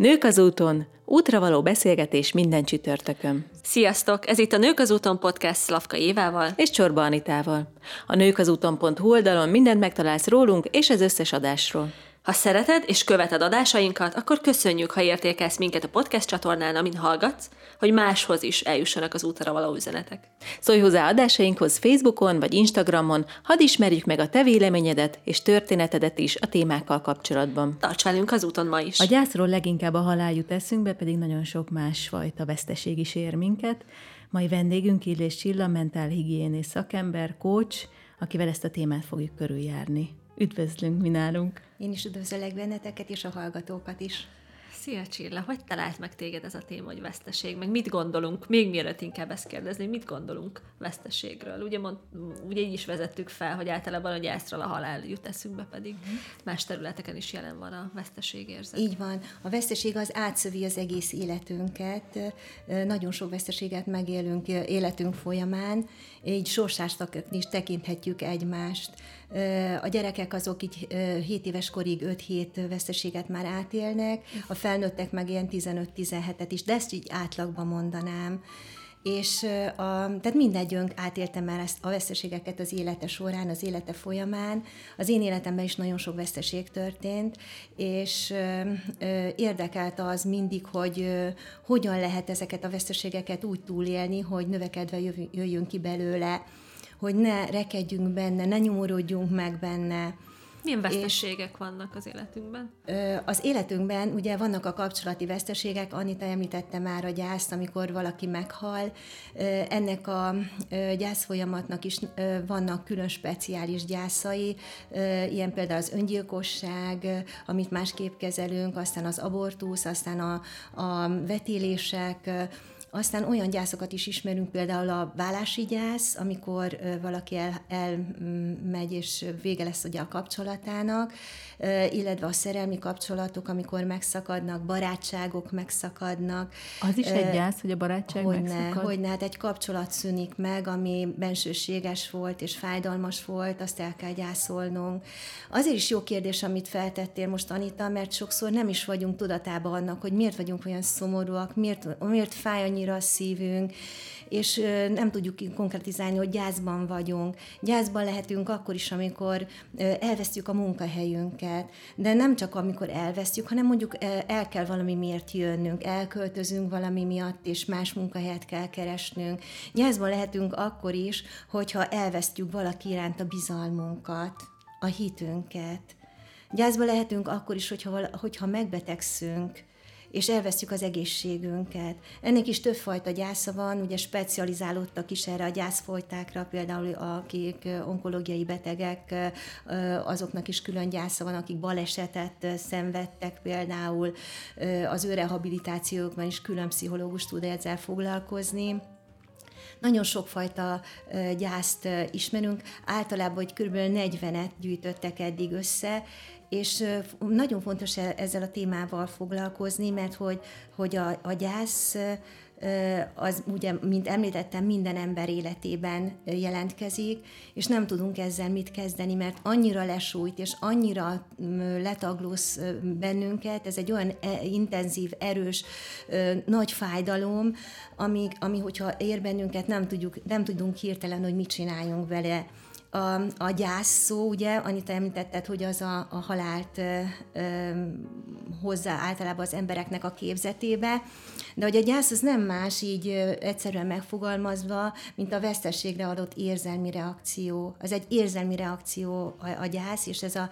Nők az úton, útra való beszélgetés minden csütörtökön. Sziasztok! Ez itt a Nők az úton podcast Szlavka Évával és Csorba Anitával. A nők az úton.hu oldalon mindent megtalálsz rólunk és az összes adásról. Ha szereted és követed adásainkat, akkor köszönjük, ha értékelsz minket a podcast csatornán, amin hallgatsz, hogy máshoz is eljussanak az útra való üzenetek. Szólj hozzá adásainkhoz Facebookon vagy Instagramon, hadd ismerjük meg a te véleményedet és történetedet is a témákkal kapcsolatban. Tarts velünk az úton ma is! A gyászról leginkább a halál jut eszünkbe, pedig nagyon sok másfajta veszteség is ér minket. Mai vendégünk Illés Csilla, mentálhigiénész szakember, coach, akivel ezt a témát fogjuk körüljárni. Üdvözlünk mi nálunk! Én is üdvözöllek benneteket és a hallgatókat is. Szia Csilla, hogy talált meg téged ez a téma, hogy veszteség? Meg mit gondolunk, még mielőtt inkább ezt kérdezni, mit gondolunk veszteségről? Ugye, mond, ugye így is vezettük fel, hogy általában a gyászról a halál jut eszünkbe, pedig mm. más területeken is jelen van a veszteségérzet. Így van. A veszteség az átszövi az egész életünket. Nagyon sok veszteséget megélünk életünk folyamán, így sorsástak is tekinthetjük egymást. A gyerekek azok így 7 éves korig 5-7 veszteséget már átélnek, a felnőttek meg ilyen 15-17-et is, de ezt így átlagban mondanám és a, tehát mindegyünk átéltem már ezt a veszteségeket az élete során, az élete folyamán. Az én életemben is nagyon sok veszteség történt, és ö, érdekelt az mindig, hogy ö, hogyan lehet ezeket a veszteségeket úgy túlélni, hogy növekedve jöjjünk ki belőle, hogy ne rekedjünk benne, ne nyomorodjunk meg benne, milyen veszteségek és, vannak az életünkben? Az életünkben ugye vannak a kapcsolati veszteségek, Anita említette már a gyászt, amikor valaki meghal. Ennek a gyász folyamatnak is vannak külön speciális gyászai, ilyen például az öngyilkosság, amit másképp kezelünk, aztán az abortusz, aztán a, a vetélések, aztán olyan gyászokat is ismerünk, például a vállási gyász, amikor valaki el, elmegy, és vége lesz ugye a kapcsolatának, illetve a szerelmi kapcsolatok, amikor megszakadnak, barátságok megszakadnak. Az is egy gyász, hogy a barátság hogy megszakad? Hogyne, hát egy kapcsolat szűnik meg, ami bensőséges volt és fájdalmas volt, azt el kell gyászolnunk. Azért is jó kérdés, amit feltettél most, Anita, mert sokszor nem is vagyunk tudatában annak, hogy miért vagyunk olyan szomorúak, miért, miért fáj annyira a szívünk, és nem tudjuk konkretizálni, hogy gyászban vagyunk. Gyászban lehetünk akkor is, amikor elvesztjük a munkahelyünket, de nem csak amikor elvesztjük, hanem mondjuk el kell valami miért jönnünk, elköltözünk valami miatt, és más munkahelyet kell keresnünk. Gyászban lehetünk akkor is, hogyha elvesztjük valaki iránt a bizalmunkat, a hitünket. Gyászban lehetünk akkor is, hogyha, hogyha megbetegszünk, és elvesztjük az egészségünket. Ennek is többfajta gyásza van, ugye specializálódtak is erre a gyászfolytákra, például akik onkológiai betegek, azoknak is külön gyásza van, akik balesetet szenvedtek például, az ő rehabilitációkban is külön pszichológus tud ezzel foglalkozni. Nagyon sokfajta gyászt ismerünk, általában, hogy kb. 40-et gyűjtöttek eddig össze, és nagyon fontos e-, ezzel a témával foglalkozni, mert hogy, hogy a, a gyász az ugye, mint említettem, minden ember életében jelentkezik, és nem tudunk ezzel mit kezdeni, mert annyira lesújt, és annyira letaglóz bennünket, ez egy olyan e, intenzív, erős, nagy fájdalom, ami, ami hogyha ér bennünket, nem, tudjuk, nem tudunk hirtelen, hogy mit csináljunk vele a, a gyász szó, ugye, Anita említetted, hogy az a, a halált ö, ö, hozzá általában az embereknek a képzetébe, de hogy a gyász az nem más így egyszerűen megfogalmazva, mint a vesztességre adott érzelmi reakció. Az egy érzelmi reakció a, a gyász, és ez a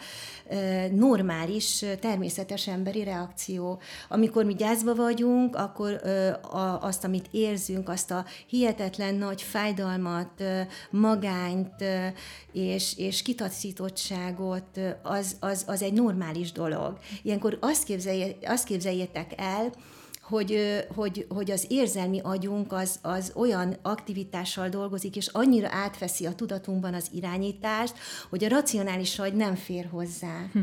ö, normális, természetes emberi reakció. Amikor mi gyászba vagyunk, akkor ö, a, azt, amit érzünk, azt a hihetetlen nagy fájdalmat, ö, magányt, ö, és, és kitaszítottságot, az, az, az egy normális dolog. Ilyenkor azt, képzelje, azt képzeljétek el, hogy, hogy, hogy az érzelmi agyunk az, az olyan aktivitással dolgozik, és annyira átveszi a tudatunkban az irányítást, hogy a racionális agy nem fér hozzá. Hm.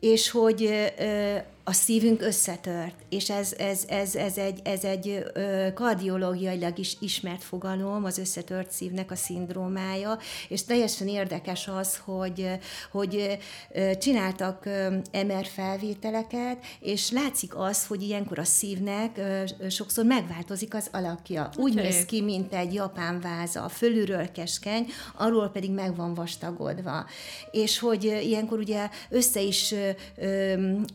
És hogy a szívünk összetört, és ez, ez, ez, ez egy, ez egy kardiológiailag is ismert fogalom, az összetört szívnek a szindrómája, és teljesen érdekes az, hogy, hogy csináltak MR felvételeket, és látszik az, hogy ilyenkor a szívnek sokszor megváltozik az alakja. Úgy okay. néz ki, mint egy japán váza, fölülről keskeny, arról pedig meg van vastagodva. És hogy ilyenkor ugye össze is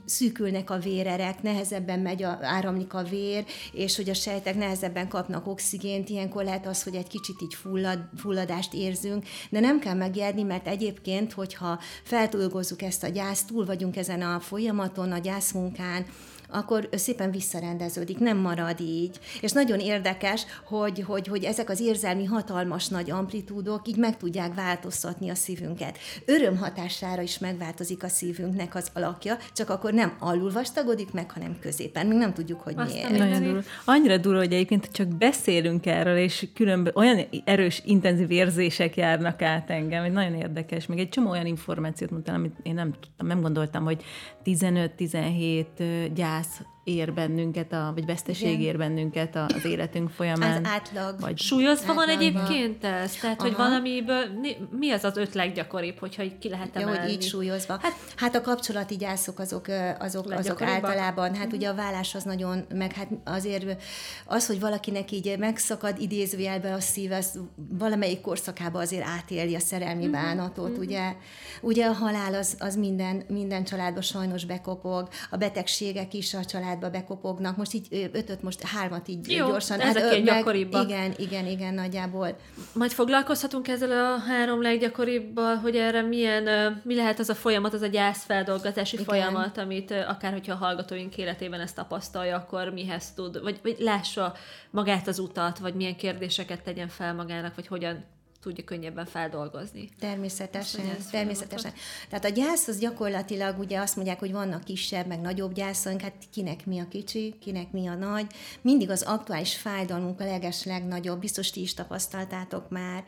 szűkülnek a vérerek, nehezebben megy, a, áramlik a vér, és hogy a sejtek nehezebben kapnak oxigént, ilyenkor lehet az, hogy egy kicsit így fullad, fulladást érzünk, de nem kell megijedni, mert egyébként, hogyha feltolgozzuk ezt a gyászt, túl vagyunk ezen a folyamaton, a gyászmunkán, akkor szépen visszarendeződik, nem marad így. És nagyon érdekes, hogy, hogy, hogy ezek az érzelmi hatalmas nagy amplitúdok így meg tudják változtatni a szívünket. Öröm hatására is megváltozik a szívünknek az alakja, csak akkor nem alul vastagodik meg, hanem középen. Még nem tudjuk, hogy Aztán miért. Nagyon durva. Annyira durva, hogy egyébként csak beszélünk erről, és különböző olyan erős, intenzív érzések járnak át engem, hogy nagyon érdekes. Még egy csomó olyan információt mondtam, amit én nem tudtam, nem gondoltam, hogy 15-17 gyász gyász ér bennünket, a, vagy veszteség Igen. ér bennünket az életünk folyamán. Az átlag. Vagy Súlyozva van egyébként ez? Tehát, Aha. hogy valamiből, mi az az öt leggyakoribb, hogyha így ki lehet emelni? Ja, hogy így súlyozva. Hát, hát a kapcsolati gyászok azok, azok, azok általában, hát ugye a vállás az nagyon, meg hát azért az, hogy valakinek így megszakad idézőjelbe a szív, az valamelyik korszakában azért átéli a szerelmi uh-huh. bánatot, uh-huh. ugye? Ugye a halál az, az minden, minden családban sajnos bekopog, a betegségek is a család családba bekopognak, most így ötöt, most hármat így Jó, gyorsan. ezek hát, gyakoribbak. Igen, igen, igen, nagyjából. Majd foglalkozhatunk ezzel a három leggyakoribbal, hogy erre milyen, mi lehet az a folyamat, az a gyászfeldolgozási igen. folyamat, amit akár hogyha a hallgatóink életében ezt tapasztalja, akkor mihez tud, vagy, vagy lássa magát az utat, vagy milyen kérdéseket tegyen fel magának, vagy hogyan tudja könnyebben feldolgozni. Természetesen, azt, természetesen. Tehát a gyász az gyakorlatilag ugye azt mondják, hogy vannak kisebb, meg nagyobb gyászunk, hát kinek mi a kicsi, kinek mi a nagy. Mindig az aktuális fájdalmunk a leges legnagyobb, biztos ti is tapasztaltátok már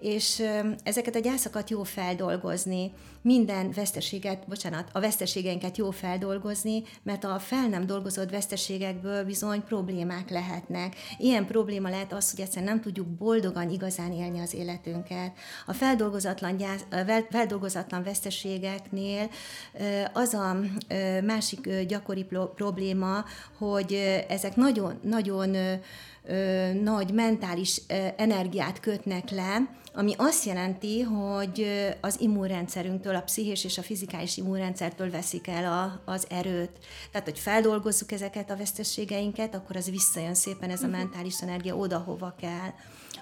és ezeket a gyászokat jó feldolgozni, minden veszteséget, bocsánat, a veszteségeinket jó feldolgozni, mert a fel nem dolgozott veszteségekből bizony problémák lehetnek. Ilyen probléma lehet az, hogy egyszerűen nem tudjuk boldogan igazán élni az életünket. A feldolgozatlan, gyász, feldolgozatlan veszteségeknél az a másik gyakori probléma, hogy ezek nagyon, nagyon nagy mentális energiát kötnek le, ami azt jelenti, hogy az immunrendszerünktől, a pszichés és a fizikális immunrendszertől veszik el a, az erőt. Tehát, hogy feldolgozzuk ezeket a vesztességeinket, akkor az visszajön szépen ez a mhm. mentális energia oda, hova kell.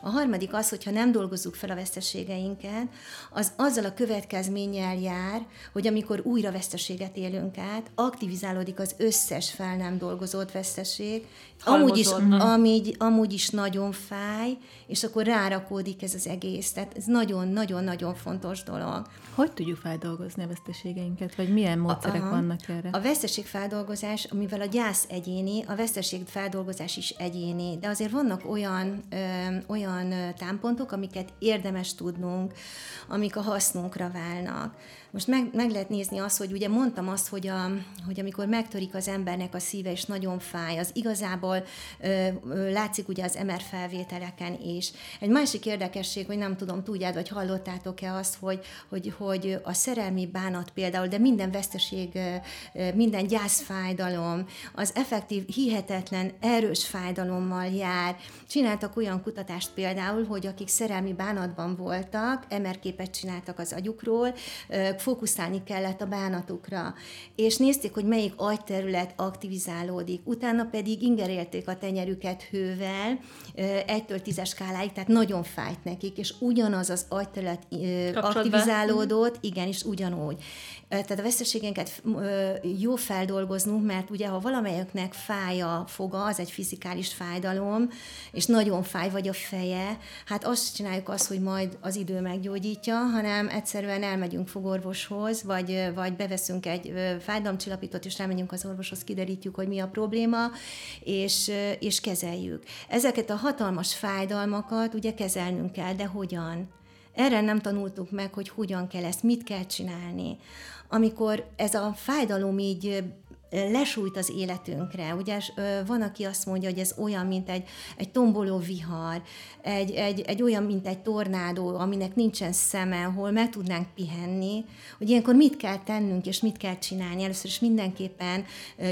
A harmadik az, hogyha nem dolgozzuk fel a veszteségeinket, az azzal a következménnyel jár, hogy amikor újra veszteséget élünk át, aktivizálódik az összes fel nem dolgozott veszteség, amúgy is, amúgy, amúgy is nagyon fáj, és akkor rárakódik ez az egész. Tehát ez nagyon-nagyon-nagyon fontos dolog. Hogy tudjuk feldolgozni a veszteségeinket, vagy milyen módszerek Aha. vannak erre? A veszteségfeldolgozás, amivel a gyász egyéni, a veszteségfeldolgozás is egyéni, de azért vannak olyan, ö, olyan támpontok, amiket érdemes tudnunk, amik a hasznunkra válnak. Most meg, meg lehet nézni azt, hogy ugye mondtam azt, hogy, a, hogy amikor megtörik az embernek a szíve, és nagyon fáj, az igazából ö, ö, látszik ugye az MR felvételeken is. Egy másik érdekesség, hogy nem tudom, tudjád, vagy hallottátok-e azt, hogy, hogy, hogy a szerelmi bánat például, de minden veszteség, minden gyászfájdalom, az effektív, hihetetlen, erős fájdalommal jár. Csináltak olyan kutatást például, hogy akik szerelmi bánatban voltak, MR képet csináltak az agyukról, fókuszálni kellett a bánatukra, és nézték, hogy melyik agyterület aktivizálódik. Utána pedig ingerélték a tenyerüket hővel, egytől tízes skáláig, tehát nagyon fájt nekik, és ugyanaz az agyterület aktivizálódott, igen, és ugyanúgy. Tehát a veszteségeinket jó feldolgoznunk, mert ugye ha valamelyiknek fáj a foga, az egy fizikális fájdalom, és nagyon fáj vagy a feje, hát azt csináljuk azt, hogy majd az idő meggyógyítja, hanem egyszerűen elmegyünk fogorvoshoz, vagy, vagy beveszünk egy fájdalomcsillapítót, és elmegyünk az orvoshoz, kiderítjük, hogy mi a probléma, és, és kezeljük. Ezeket a hatalmas fájdalmakat ugye kezelnünk kell, de hogyan? Erre nem tanultuk meg, hogy hogyan kell ezt, mit kell csinálni amikor ez a fájdalom így lesújt az életünkre. Ugye van, aki azt mondja, hogy ez olyan, mint egy, egy tomboló vihar, egy, egy, egy olyan, mint egy tornádó, aminek nincsen szeme, ahol meg tudnánk pihenni, hogy ilyenkor mit kell tennünk, és mit kell csinálni. Először is mindenképpen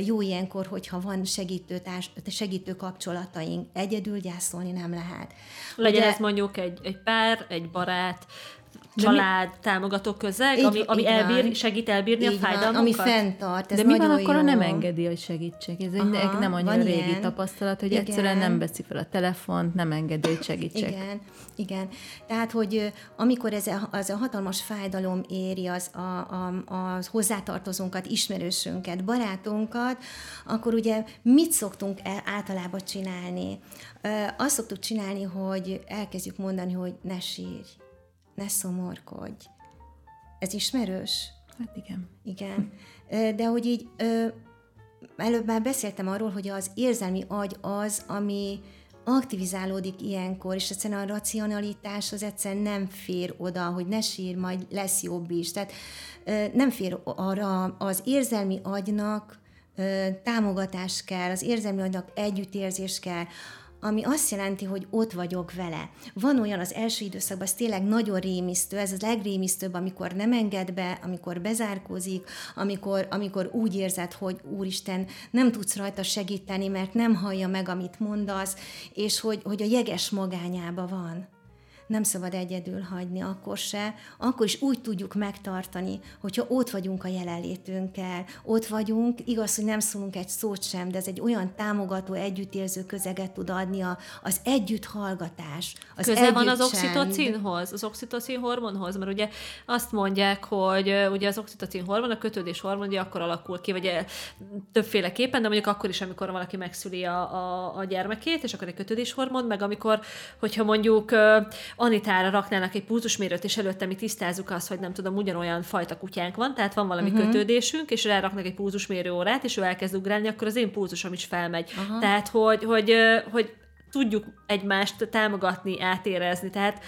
jó ilyenkor, hogyha van segítő, társ, segítő kapcsolataink. Egyedül gyászolni nem lehet. Legyen Ugye, ez mondjuk egy, egy pár, egy barát, család, mi... támogató közeg, így, ami, ami elbír, segít elbírni így a fájdalmakat? Van, ami fenntart, ez De mi van akkor, ha nem engedi, hogy segítség? Ez Aha, egy nem annyira régi ilyen. tapasztalat, hogy igen. egyszerűen nem veszi fel a telefont, nem engedi, hogy segítség. Igen, igen. Tehát, hogy amikor ez a, az a hatalmas fájdalom éri az a, a, a hozzátartozónkat, ismerősünket, barátunkat, akkor ugye mit szoktunk el, általában csinálni? Azt szoktuk csinálni, hogy elkezdjük mondani, hogy ne sírj, ne szomorkodj. Ez ismerős? Hát igen. Igen. De hogy így előbb már beszéltem arról, hogy az érzelmi agy az, ami aktivizálódik ilyenkor, és egyszerűen a racionalitás az egyszerűen nem fér oda, hogy ne sír, majd lesz jobb is. Tehát nem fér arra az érzelmi agynak támogatás kell, az érzelmi agynak együttérzés kell, ami azt jelenti, hogy ott vagyok vele. Van olyan az első időszakban, ez tényleg nagyon rémisztő, ez a legrémisztőbb, amikor nem enged be, amikor bezárkózik, amikor, amikor úgy érzed, hogy Úristen, nem tudsz rajta segíteni, mert nem hallja meg, amit mondasz, és hogy, hogy a jeges magányába van nem szabad egyedül hagyni akkor se, akkor is úgy tudjuk megtartani, hogyha ott vagyunk a jelenlétünkkel, ott vagyunk, igaz, hogy nem szólunk egy szót sem, de ez egy olyan támogató, együttérző közeget tud adni a, az együtt hallgatás. Az Közel van az oxitocinhoz, az oxitocin hormonhoz, mert ugye azt mondják, hogy ugye az oxitocin hormon, a kötődés hormon, ugye akkor alakul ki, vagy többféleképpen, de mondjuk akkor is, amikor valaki megszüli a, a, a gyermekét, és akkor egy kötődés hormon, meg amikor, hogyha mondjuk Anitára raknának egy pulzusmérőt, és előtte mi tisztázzuk azt, hogy nem tudom, ugyanolyan fajta kutyánk van, tehát van valami uh-huh. kötődésünk, és ráraknak egy pulzusmérő órát, és ő elkezd ugrálni, akkor az én pulzusom is felmegy. Uh-huh. Tehát, hogy, hogy, hogy tudjuk egymást támogatni, átérezni. Tehát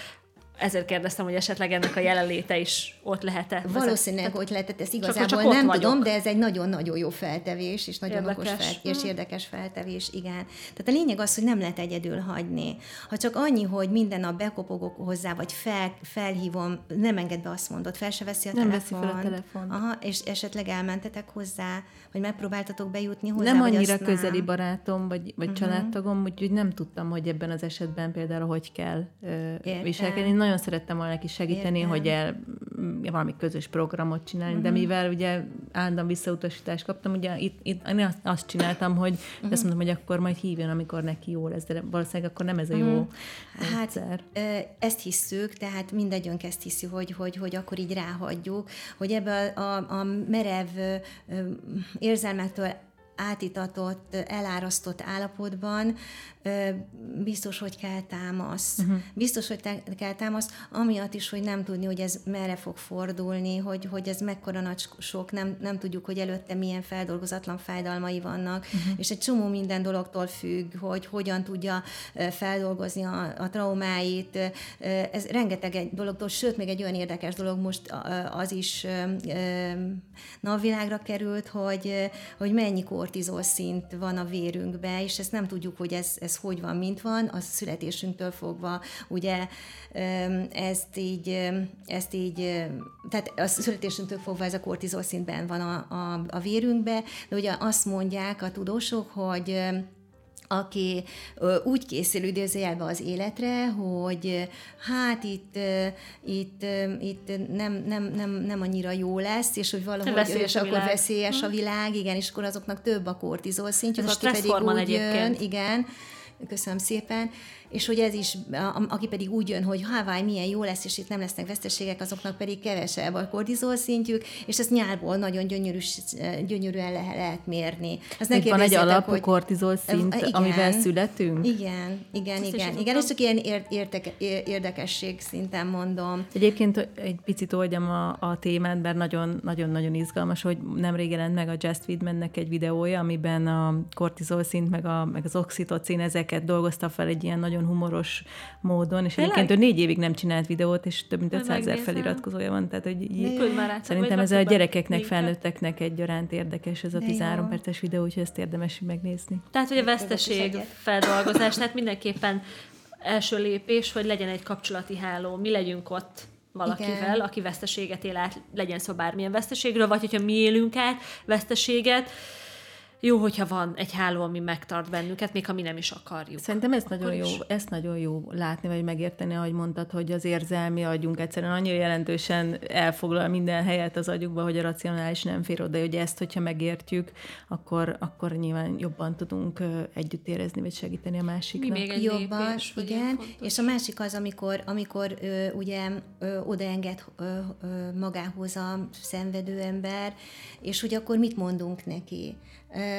ezért kérdeztem, hogy esetleg ennek a jelenléte is ott lehet-e. Valószínűleg ott lehetett, ezt igazából csak, csak nem vagyok. tudom, de ez egy nagyon-nagyon jó feltevés, és nagyon érdekes. okos fel, és érdekes feltevés, igen. Tehát a lényeg az, hogy nem lehet egyedül hagyni. Ha csak annyi, hogy minden nap bekopogok hozzá, vagy fel, felhívom, nem enged be azt mondod, fel se veszi a nem telefon. Veszi fel a telefon. Aha, és esetleg elmentetek hozzá, vagy megpróbáltatok bejutni hozzá. Nem annyira közeli barátom, vagy, vagy uh-huh. családtagom, úgyhogy nem tudtam, hogy ebben az esetben például hogy kell uh, viselkedni. Nagyon szerettem volna neki segíteni, Értem. hogy el valami közös programot csinálni, uh-huh. de mhm. mivel ugye állandóan visszautasítást kaptam, ugye itt, itt én azt, azt csináltam, hogy uh-huh. azt mondom, hogy akkor majd hívjon, amikor neki jó lesz, de valószínűleg akkor nem ez a jó uh-huh. Hát rendszer. ezt hisszük, tehát mindegyünk ezt hiszi, hogy, hogy, hogy akkor így ráhagyjuk, hogy ebbe a, a, a merev érzelmektől átitatott, elárasztott állapotban biztos, hogy kell támasz. Uh-huh. Biztos, hogy te, kell támasz, amiatt is, hogy nem tudni, hogy ez merre fog fordulni, hogy, hogy ez mekkora nagy sok, nem, nem tudjuk, hogy előtte milyen feldolgozatlan fájdalmai vannak, uh-huh. és egy csomó minden dologtól függ, hogy hogyan tudja feldolgozni a, a traumáit. Ez rengeteg egy dologtól, sőt, még egy olyan érdekes dolog most az is napvilágra került, hogy, hogy mennyi kortizol szint van a vérünkbe, és ezt nem tudjuk, hogy ez, ez hogy van, mint van, az születésünktől fogva, ugye ezt így, ezt így, tehát a születésünktől fogva ez a kortizol szintben van a, a, a vérünkbe, de ugye azt mondják a tudósok, hogy aki úgy készül idézőjelbe az életre, hogy hát itt, itt, itt nem, nem, nem, nem annyira jó lesz, és hogy valahogy veszélyes és akkor veszélyes a hm. világ, igen, és akkor azoknak több a kortizol szintjük, aki pedig úgy jön, igen, köszönöm szépen, és hogy ez is, aki pedig úgy jön, hogy Hawaii milyen jó lesz, és itt nem lesznek veszteségek, azoknak pedig kevesebb a kortizol szintjük, és ezt nyárból nagyon gyönyörű, gyönyörűen le, lehet mérni. Az van egy alapú hogy... kortizol szint, igen, amivel születünk? Igen, igen, Ezt igen. Igen, és csak ilyen érdeke, érdekesség szinten mondom. Egyébként egy picit oldjam a, a témát, mert nagyon-nagyon izgalmas, hogy nemrég jelent meg a Just Widmannek egy videója, amiben a kortizol szint, meg, a, meg az oxitocin, ezek trendeket dolgozta fel egy ilyen nagyon humoros módon, és Tényleg? egyébként ő négy évig nem csinált videót, és több mint 500 ezer feliratkozója van, tehát hogy így, szerintem ez a gyerekeknek, felnőtteknek egyaránt érdekes ez a 13 perces videó, úgyhogy ezt érdemes megnézni. Tehát, hogy a veszteség feldolgozás, tehát mindenképpen első lépés, hogy legyen egy kapcsolati háló, mi legyünk ott valakivel, Igen. aki veszteséget él át, legyen szó bármilyen veszteségről, vagy hogyha mi élünk át veszteséget, jó, hogyha van egy háló, ami megtart bennünket, még ha mi nem is akarjuk. Szerintem ez nagyon jó, ezt nagyon jó látni, vagy megérteni, ahogy mondtad, hogy az érzelmi agyunk egyszerűen annyira jelentősen elfoglal minden helyet az agyukba, hogy a racionális nem fér oda, hogy ezt, hogyha megértjük, akkor, akkor nyilván jobban tudunk együtt érezni, vagy segíteni a másiknak. Mi még egy jobban, lépés, igen. És a másik az, amikor, amikor ö, ugye ö, odaenged ö, ö, magához a szenvedő ember, és hogy akkor mit mondunk neki?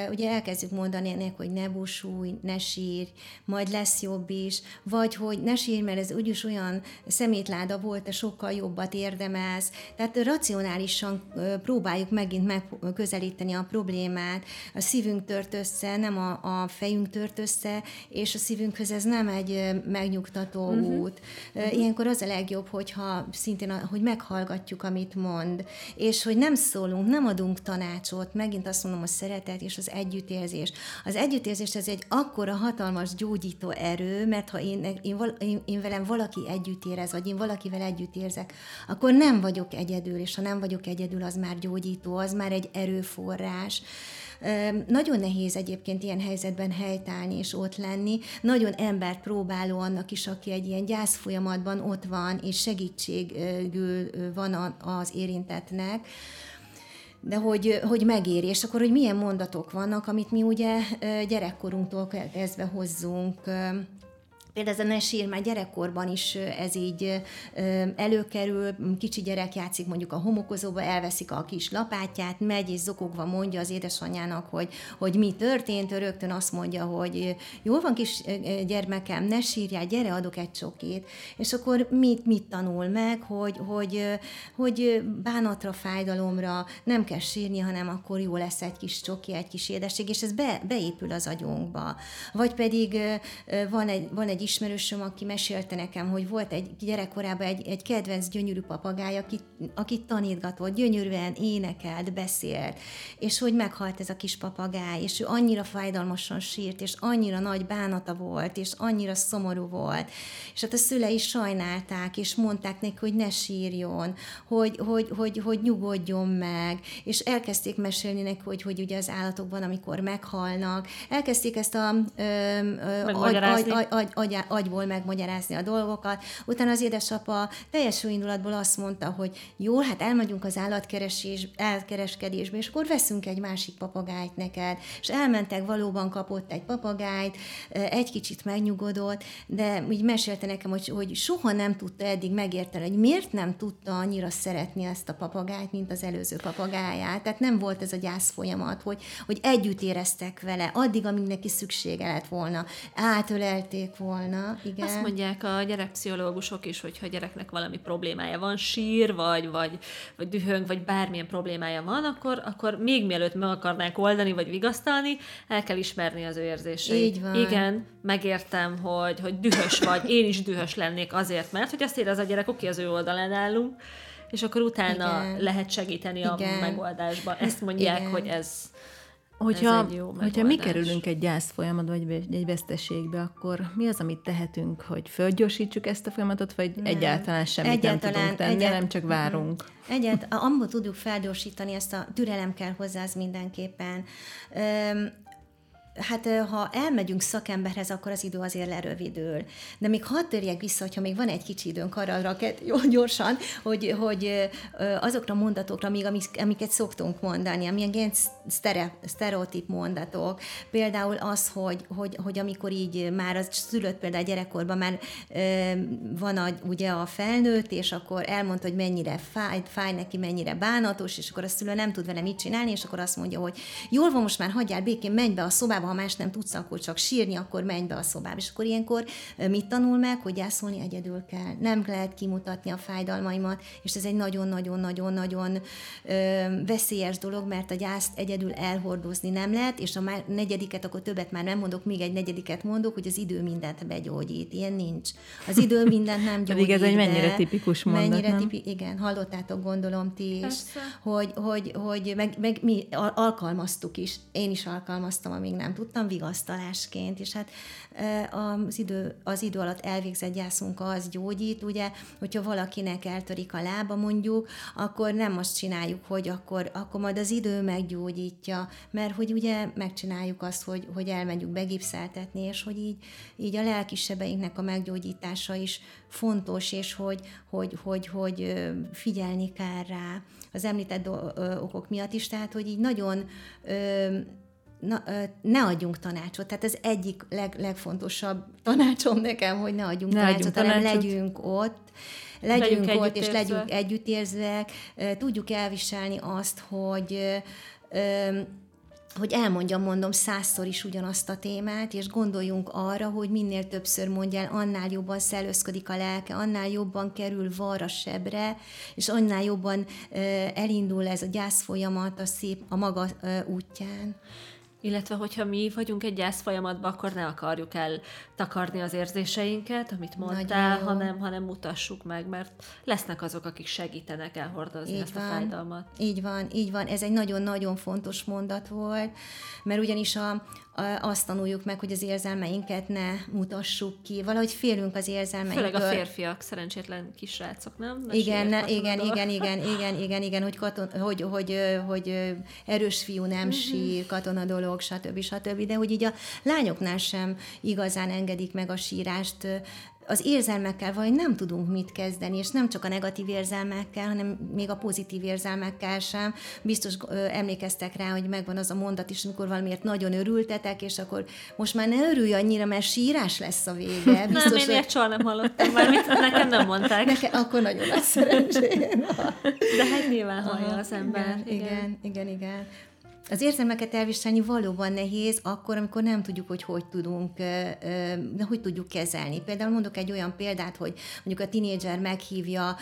Ugye elkezdjük mondani ennek, hogy ne busulj, ne sírj, majd lesz jobb is, vagy hogy ne sírj, mert ez úgyis olyan szemétláda volt, te sokkal jobbat érdemelsz. Tehát racionálisan próbáljuk megint megközelíteni a problémát, a szívünk tört össze, nem a, a fejünk tört össze, és a szívünkhöz ez nem egy megnyugtató uh-huh. út. Uh-huh. Ilyenkor az a legjobb, hogyha szintén, hogy meghallgatjuk, amit mond, és hogy nem szólunk, nem adunk tanácsot, megint azt mondom, hogy szeretet, és az együttérzés. Az együttérzés ez egy akkora hatalmas gyógyító erő, mert ha én, én, én, velem valaki együtt érez, vagy én valakivel együtt érzek, akkor nem vagyok egyedül, és ha nem vagyok egyedül, az már gyógyító, az már egy erőforrás. Nagyon nehéz egyébként ilyen helyzetben helytállni és ott lenni. Nagyon embert próbáló annak is, aki egy ilyen gyász folyamatban ott van, és segítségül van az érintetnek de hogy, hogy megéri, és akkor, hogy milyen mondatok vannak, amit mi ugye gyerekkorunktól kezdve hozzunk, Például ez a ne sír, már gyerekkorban is ez így előkerül, kicsi gyerek játszik mondjuk a homokozóba, elveszik a kis lapátját, megy és zokogva mondja az édesanyjának, hogy, hogy mi történt, rögtön azt mondja, hogy jól van kis gyermekem, ne sírjál, gyere, adok egy csokét. És akkor mit, mit tanul meg, hogy, hogy, hogy bánatra, fájdalomra nem kell sírni, hanem akkor jó lesz egy kis csoki, egy kis édesség, és ez be, beépül az agyunkba. Vagy pedig van egy, van egy ismerősöm, aki mesélte nekem, hogy volt egy gyerekkorában egy, egy kedvenc gyönyörű papagáj, akit, akit tanítgatott, gyönyörűen énekelt, beszélt, és hogy meghalt ez a kis papagáj, és ő annyira fájdalmasan sírt, és annyira nagy bánata volt, és annyira szomorú volt, és hát a szülei sajnálták, és mondták neki, hogy ne sírjon, hogy, hogy, hogy, hogy nyugodjon meg, és elkezdték mesélni neki, hogy, hogy ugye az állatokban, amikor meghalnak, elkezdték ezt a ö, ö, agy, agy, agy, agy, agy, agyból megmagyarázni a dolgokat. Utána az édesapa teljes indulatból azt mondta, hogy jó, hát elmegyünk az állatkeresés, elkereskedésbe, és akkor veszünk egy másik papagájt neked. És elmentek, valóban kapott egy papagájt, egy kicsit megnyugodott, de úgy mesélte nekem, hogy, hogy soha nem tudta eddig megérteni, hogy miért nem tudta annyira szeretni ezt a papagájt, mint az előző papagáját. Tehát nem volt ez a gyász folyamat, hogy, hogy együtt éreztek vele, addig, amíg neki szüksége lett volna. Átölelték volna, volna, igen. Azt mondják a gyerekpszichológusok is, hogyha a gyereknek valami problémája van, sír, vagy, vagy, vagy dühöng, vagy bármilyen problémája van, akkor, akkor még mielőtt meg akarnánk oldani, vagy vigasztalni, el kell ismerni az ő érzéseit. Így van. Igen, megértem, hogy, hogy dühös vagy, én is dühös lennék azért, mert hogy azt érez a gyerek, oké, az ő oldalán állunk, és akkor utána Igen. lehet segíteni Igen. a megoldásban. Ezt mondják, Igen. hogy ez Hogyha, hogyha mi kerülünk egy gyász folyamatba, vagy egy veszteségbe, akkor mi az, amit tehetünk, hogy fölgyorsítsuk ezt a folyamatot, vagy nem. egyáltalán semmit egyáltalán, nem tudunk tenni, egyált, nem csak várunk? Egyáltalán, amúgy tudjuk felgyorsítani ezt a türelem kell hozzá, az mindenképpen. Üm, hát ha elmegyünk szakemberhez, akkor az idő azért lerövidül. De még hadd törjek vissza, hogyha még van egy kicsi időnk arra, jó gyorsan, hogy, hogy azokra a mondatokra, még amiket szoktunk mondani, amilyen ilyen sztereotíp mondatok, például az, hogy, hogy, hogy amikor így már az szülött például gyerekkorban már van a, ugye a felnőtt, és akkor elmondta, hogy mennyire fáj, fáj neki, mennyire bánatos, és akkor a szülő nem tud vele mit csinálni, és akkor azt mondja, hogy jól van, most már hagyjál békén, menj be a szobába, ha más nem tudsz, akkor csak sírni, akkor menj be a szobába. És akkor ilyenkor mit tanul meg, hogy gyászolni egyedül kell. Nem lehet kimutatni a fájdalmaimat, és ez egy nagyon-nagyon-nagyon-nagyon veszélyes dolog, mert a gyászt egyedül elhordozni nem lehet, és a már negyediket, akkor többet már nem mondok, még egy negyediket mondok, hogy az idő mindent begyógyít. Ilyen nincs. Az idő mindent nem gyógyít. Pedig ez egy mennyire tipikus mondat, mennyire nem? Tipi, igen, hallottátok gondolom ti is, Persze. hogy, hogy, hogy meg, meg mi al- alkalmaztuk is. Én is alkalmaztam, amíg nem tudtam, vigasztalásként, és hát az idő, az idő alatt elvégzett gyászmunka az gyógyít, ugye, hogyha valakinek eltörik a lába mondjuk, akkor nem azt csináljuk, hogy akkor, akkor majd az idő meggyógyítja, mert hogy ugye megcsináljuk azt, hogy, hogy elmegyünk begipszeltetni, és hogy így, így a lelkisebeinknek a meggyógyítása is fontos, és hogy, hogy, hogy, hogy figyelni kell rá az említett okok miatt is, tehát hogy így nagyon na, ne adjunk tanácsot. Tehát ez egyik leg, legfontosabb tanácsom nekem, hogy ne adjunk Ne tanácsot, adjunk hanem tanácsot. legyünk ott, legyünk, Legyünk ott, és együttérzőek. legyünk együttérzőek, tudjuk elviselni azt, hogy hogy elmondjam, mondom százszor is ugyanazt a témát, és gondoljunk arra, hogy minél többször mondja el, annál jobban szellőzködik a lelke, annál jobban kerül var a sebre, és annál jobban elindul ez a gyász folyamat a szép a maga útján. Illetve, hogyha mi vagyunk egy gyász folyamatban, akkor ne akarjuk el takarni az érzéseinket, amit mondtál, hanem, hanem mutassuk meg, mert lesznek azok, akik segítenek elhordozni Így ezt a van. fájdalmat. Így van, így van. Ez egy nagyon-nagyon fontos mondat volt, mert ugyanis a, a, azt tanuljuk meg, hogy az érzelmeinket ne mutassuk ki. Valahogy félünk az érzelmeinktől. Főleg a férfiak, szerencsétlen kisrácok, nem? Igen, Meséljek ne, igen, igen, igen, igen, igen, igen, hogy, katon, hogy, hogy, hogy erős fiú nem Mhm. sír, katona dolog, stb. stb. De hogy így a lányoknál sem igazán engedik meg a sírást, az érzelmekkel vagy nem tudunk mit kezdeni, és nem csak a negatív érzelmekkel, hanem még a pozitív érzelmekkel sem. Biztos ö, emlékeztek rá, hogy megvan az a mondat is, amikor valamiért nagyon örültetek, és akkor most már ne örülj annyira, mert sírás lesz a vége. Biztos, nem, én hogy ilyet soha nem hallottam, már mit nekem nem mondták. neke, akkor nagyon nagy szerencsém. De hát nyilván hallja az ember. Igen, igen, igen, igen. Az érzelmeket elviselni valóban nehéz akkor, amikor nem tudjuk, hogy hogy tudunk, de hogy tudjuk kezelni. Például mondok egy olyan példát, hogy mondjuk a tinédzser meghívja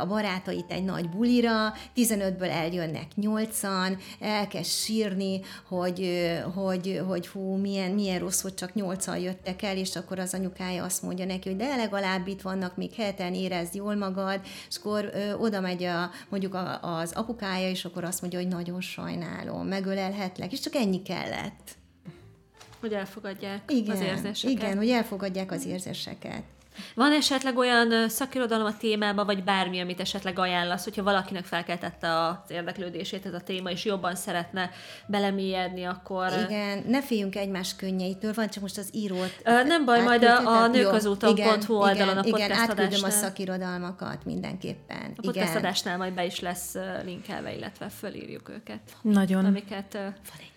a barátait egy nagy bulira, 15-ből eljönnek 8-an, elkezd sírni, hogy, ö, hogy, hogy hú, milyen, milyen rossz, hogy csak 8-an jöttek el, és akkor az anyukája azt mondja neki, hogy de legalább itt vannak még heten, érezd jól magad, és akkor oda megy a, mondjuk az apukája, és akkor azt mondja, hogy nagyon sajnálom, megölelhetlek, és csak ennyi kellett. Hogy elfogadják Igen, az érzéseket. igen, hogy elfogadják az érzéseket. Van esetleg olyan szakirodalom a témában, vagy bármi, amit esetleg ajánlasz, hogyha valakinek felkeltette az érdeklődését ez a téma, és jobban szeretne belemélyedni, akkor... Igen, ne féljünk egymás könnyeitől, van csak most az írót. Ö, nem baj, majd a- a Jó, oldalon igen, a Igen, podcast átküldöm a szakirodalmakat mindenképpen. A podcast igen. adásnál majd be is lesz linkelve, illetve fölírjuk őket. Nagyon. Amiket... Van egy.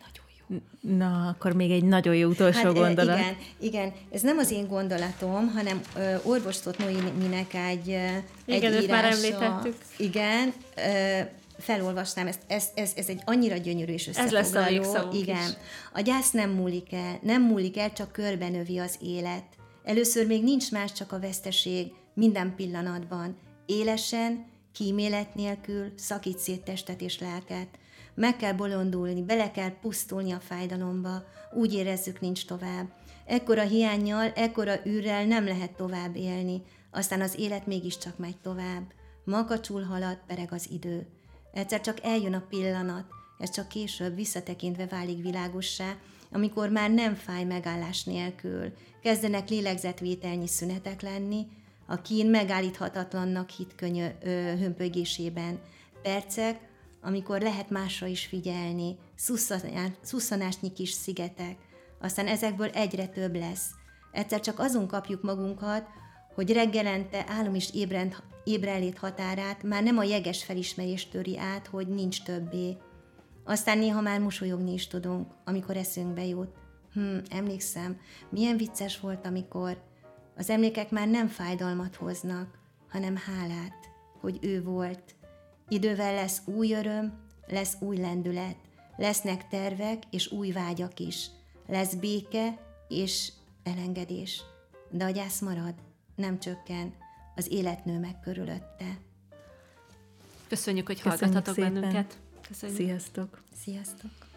Na, akkor még egy nagyon jó utolsó Hát, gondolat. Igen, igen, ez nem az én gondolatom, hanem ö, orvostott Noéminek egy, Igen, egy őt már írása. említettük. Igen, ö, felolvastam, ezt, ez, ez, ez egy annyira gyönyörű és Ez lesz a összefoglaló. Igen. is. A gyász nem múlik el, nem múlik el, csak körbenövi az élet. Először még nincs más, csak a veszteség minden pillanatban. Élesen, kímélet nélkül szakít szét testet és lelket. Meg kell bolondulni, bele kell pusztulni a fájdalomba, úgy érezzük nincs tovább. Ekkora hiányjal, ekkora űrrel nem lehet tovább élni, aztán az élet mégiscsak megy tovább. Makacsul halad, pereg az idő. Egyszer csak eljön a pillanat, ez csak később visszatekintve válik világossá, amikor már nem fáj megállás nélkül, kezdenek lélegzetvételnyi szünetek lenni, a kín megállíthatatlannak hit könyö, ö, hömpögésében. Percek, amikor lehet másra is figyelni, szusszanás, szusszanásnyi kis szigetek, aztán ezekből egyre több lesz. Egyszer csak azon kapjuk magunkat, hogy reggelente álom is ébrend, ébrenlét határát már nem a jeges felismerés töri át, hogy nincs többé. Aztán néha már mosolyogni is tudunk, amikor eszünkbe jut. Hm, emlékszem, milyen vicces volt, amikor az emlékek már nem fájdalmat hoznak, hanem hálát, hogy ő volt. Idővel lesz új öröm, lesz új lendület, lesznek tervek és új vágyak is. lesz béke és elengedés. De a gyász marad, nem csökken, az életnő meg körülötte. Köszönjük, hogy Köszönjük hallgatatok szépen. bennünket. Köszönjük. Sziasztok! Sziasztok!